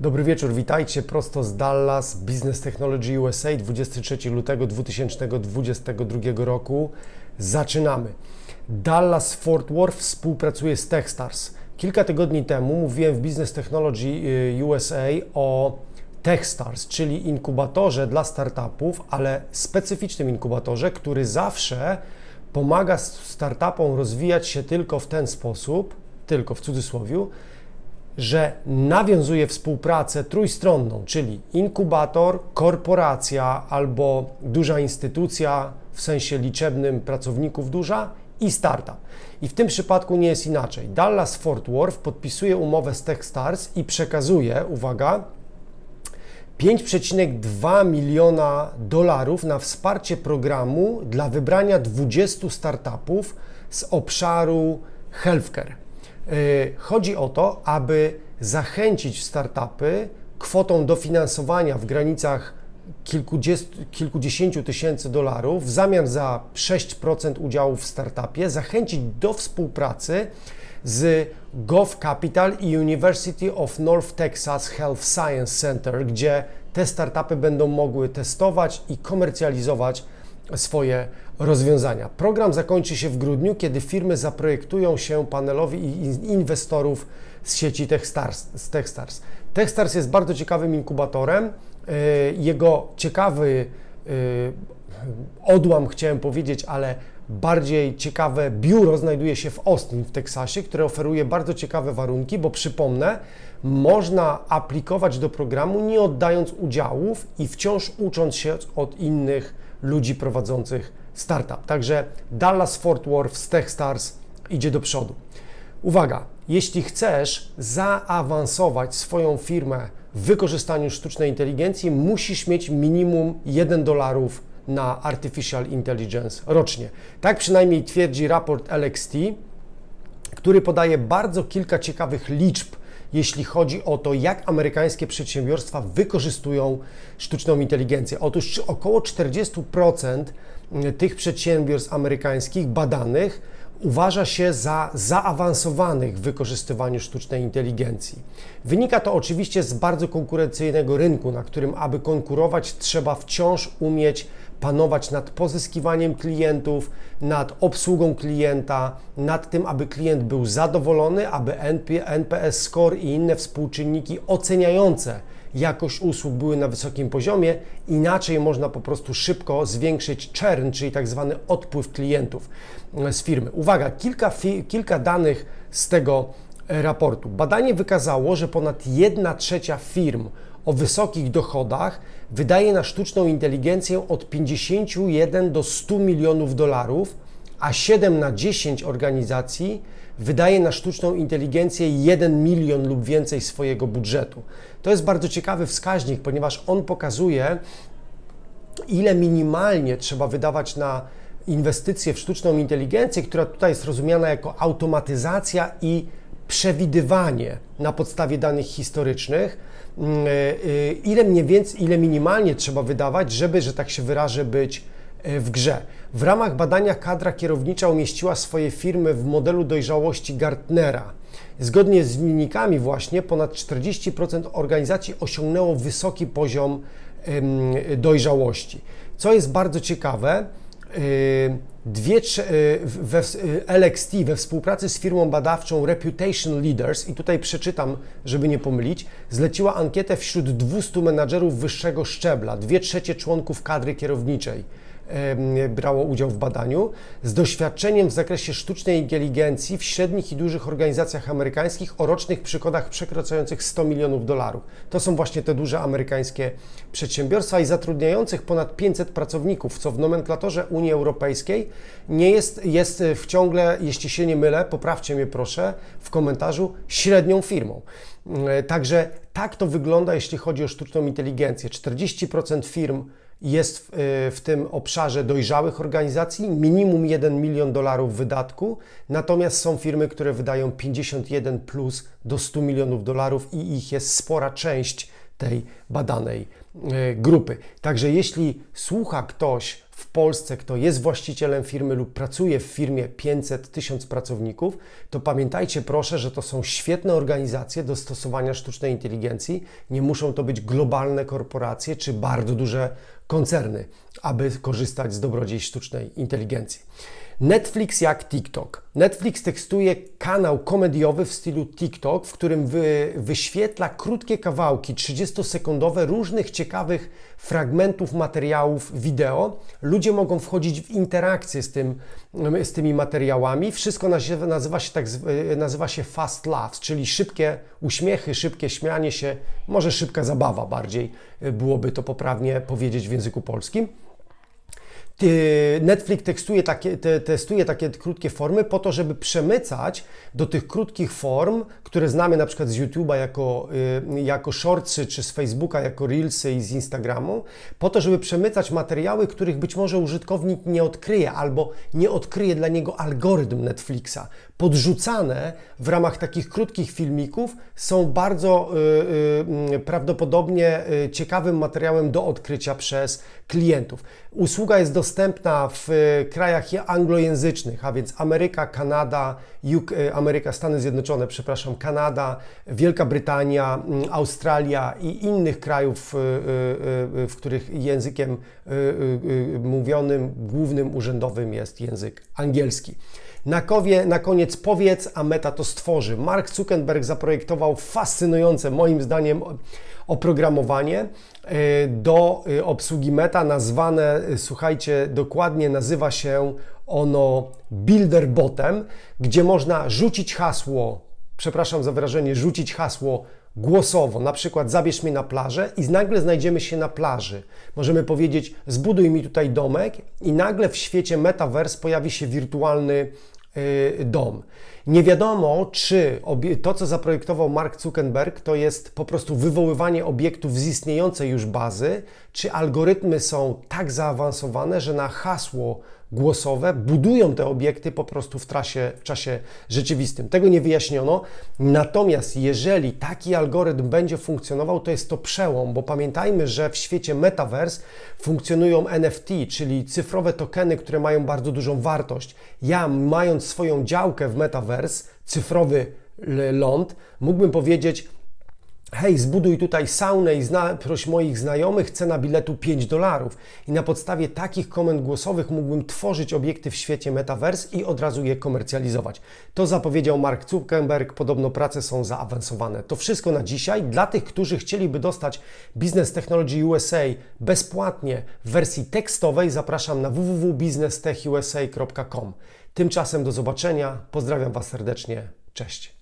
Dobry wieczór, witajcie prosto z Dallas, Business Technology USA, 23 lutego 2022 roku. Zaczynamy. Dallas Fort Worth współpracuje z Techstars. Kilka tygodni temu mówiłem w Business Technology y, USA o Techstars, czyli inkubatorze dla startupów, ale specyficznym inkubatorze, który zawsze pomaga startupom rozwijać się tylko w ten sposób, tylko w cudzysłowie, że nawiązuje współpracę trójstronną, czyli inkubator, korporacja albo duża instytucja w sensie liczebnym pracowników duża i startup. I w tym przypadku nie jest inaczej. Dallas Fort Worth podpisuje umowę z Techstars i przekazuje, uwaga, 5,2 miliona dolarów na wsparcie programu dla wybrania 20 startupów z obszaru healthcare. Y, chodzi o to, aby zachęcić startupy kwotą dofinansowania w granicach kilkudziesięciu tysięcy dolarów w zamian za 6% udziału w startupie, zachęcić do współpracy z Gov Capital i University of North Texas Health Science Center, gdzie te startupy będą mogły testować i komercjalizować swoje rozwiązania. Program zakończy się w grudniu, kiedy firmy zaprojektują się panelowi inwestorów z sieci Techstars. Techstars. Techstars jest bardzo ciekawym inkubatorem. E, jego ciekawy e, odłam, chciałem powiedzieć, ale bardziej ciekawe biuro znajduje się w Austin w Teksasie, które oferuje bardzo ciekawe warunki, bo przypomnę, można aplikować do programu nie oddając udziałów i wciąż ucząc się od innych ludzi prowadzących startup. Także Dallas Fort Worth z Techstars idzie do przodu. Uwaga, jeśli chcesz zaawansować swoją firmę w wykorzystaniu sztucznej inteligencji, musisz mieć minimum 1 dolarów na Artificial Intelligence rocznie. Tak przynajmniej twierdzi raport LXT, który podaje bardzo kilka ciekawych liczb jeśli chodzi o to, jak amerykańskie przedsiębiorstwa wykorzystują sztuczną inteligencję. Otóż około 40% tych przedsiębiorstw amerykańskich badanych uważa się za zaawansowanych w wykorzystywaniu sztucznej inteligencji. Wynika to oczywiście z bardzo konkurencyjnego rynku, na którym, aby konkurować, trzeba wciąż umieć panować nad pozyskiwaniem klientów, nad obsługą klienta, nad tym, aby klient był zadowolony, aby NPS score i inne współczynniki oceniające jakość usług były na wysokim poziomie, inaczej można po prostu szybko zwiększyć churn, czyli tak zwany odpływ klientów z firmy. Uwaga, kilka, kilka danych z tego raportu. Badanie wykazało, że ponad 1 trzecia firm o wysokich dochodach wydaje na sztuczną inteligencję od 51 do 100 milionów dolarów, a 7 na 10 organizacji wydaje na sztuczną inteligencję 1 milion lub więcej swojego budżetu. To jest bardzo ciekawy wskaźnik, ponieważ on pokazuje, ile minimalnie trzeba wydawać na inwestycje w sztuczną inteligencję, która tutaj jest rozumiana jako automatyzacja i przewidywanie na podstawie danych historycznych, mm, e, e, ile mniej więcej, ile minimalnie trzeba wydawać, żeby, że tak się wyrażę, być e, w grze. W ramach badania kadra kierownicza umieściła swoje firmy w modelu dojrzałości Gartnera. Zgodnie z wynikami właśnie ponad 40% organizacji osiągnęło wysoki poziom dojrzałości. Co jest bardzo ciekawe, dwie, y, we, y, LXT we współpracy z firmą badawczą Reputation Leaders, i tutaj przeczytam, żeby nie pomylić, zleciła ankietę wśród 200 menadżerów wyższego szczebla, dwie trzecie członków kadry kierowniczej brało udział w badaniu z doświadczeniem w zakresie sztucznej inteligencji w średnich i dużych organizacjach amerykańskich o rocznych przychodach przekraczających 100 milionów dolarów. To są właśnie te duże amerykańskie przedsiębiorstwa i zatrudniających ponad 500 pracowników, co w nomenklatorze Unii Europejskiej nie jest, jest w ciągle, jeśli się nie mylę, poprawcie mnie proszę w komentarzu, średnią firmą. Także tak to wygląda, jeśli chodzi o sztuczną inteligencję. 40% firm jest w, y, w, tym obszarze dojrzałych organizacji, minimum 1 milion dolarów wydatku, natomiast są firmy, które wydają 51 plus do 100 milionów dolarów i ich jest spora część tej badanej y, grupy. Także jeśli słucha ktoś w Polsce, kto jest właścicielem firmy lub pracuje w firmie 500-1000 pracowników, to pamiętajcie proszę, że to są świetne organizacje do stosowania sztucznej inteligencji. Nie muszą to być globalne korporacje czy bardzo duże koncerny, aby korzystać z dobrodziejstw sztucznej inteligencji. Netflix jak TikTok. Netflix tekstuje kanał komediowy w stylu TikTok, w którym wy, wyświetla krótkie kawałki, 30-sekundowe, różnych ciekawych fragmentów materiałów wideo. Ludzie mogą wchodzić w interakcję z, tym, z tymi materiałami. Wszystko nazywa, się tak, nazywa się fast laughs, czyli szybkie uśmiechy, szybkie śmianie się, może szybka zabawa bardziej byłoby to poprawnie powiedzieć w języku polskim. Netflix testuje takie, te, testuje takie krótkie formy po to, żeby przemycać do tych krótkich form, które znamy na przykład z YouTube'a jako, y, jako shortsy, czy z Facebooka jako reelsy i z Instagramu, po to, żeby przemycać materiały, których być może użytkownik nie odkryje albo nie odkryje dla niego algorytm Netflixa. Podrzucane w ramach takich krótkich filmików są bardzo y, y, prawdopodobnie ciekawym materiałem do odkrycia przez klientów. Usługa jest dostępna w y, krajach anglojęzycznych, a więc Ameryka, Kanada, UK, y, Ameryka, Stany Zjednoczone, przepraszam, Kanada, Wielka Brytania, Australia i innych krajów, y, w których językiem mówionym, głównym, urzędowym jest język angielski. Na, kowie, na koniec powiedz, a meta to stworzy. Mark Zuckerberg zaprojektował fascynujące, moim zdaniem, oprogramowanie e, do e, obsługi meta, nazwane, e, słuchajcie, dokładnie nazywa się ono Builder Botem, gdzie można rzucić hasło, przepraszam za wyrażenie, rzucić hasło głosowo, na przykład zabierz mnie na plażę i nagle znajdziemy się na plaży. Możemy powiedzieć zbuduj mi tutaj domek i nagle w świecie metaverse pojawi się wirtualny Y, dom. Nie wiadomo, czy to, co zaprojektował Mark Zuckerberg, to jest po prostu wywoływanie obiektów z istniejącej już bazy, czy algorytmy są tak zaawansowane, że na hasło głosowe budują te obiekty po prostu w, trasie, w czasie rzeczywistym. Tego nie wyjaśniono. Natomiast jeżeli taki algorytm będzie funkcjonował, to jest to przełom, bo pamiętajmy, że w świecie metaverse funkcjonują NFT, czyli cyfrowe tokeny, które mają bardzo dużą wartość. Ja, mając swoją działkę w metaverse, cyfrowy ląd, mógłbym powiedzieć, hej, zbuduj tutaj saunę i zna, proś moich znajomych, cena biletu 5 dolarów. I na podstawie takich komend głosowych mógłbym tworzyć obiekty w świecie metaverse i od razu je komercjalizować. To zapowiedział Mark Zuckerberg, podobno prace są zaawansowane. To wszystko na dzisiaj. Dla tych, którzy chcieliby dostać Business Technology USA bezpłatnie w wersji tekstowej, zapraszam na www.businesstechusa.com. Tymczasem do zobaczenia. Pozdrawiam Was serdecznie. Cześć.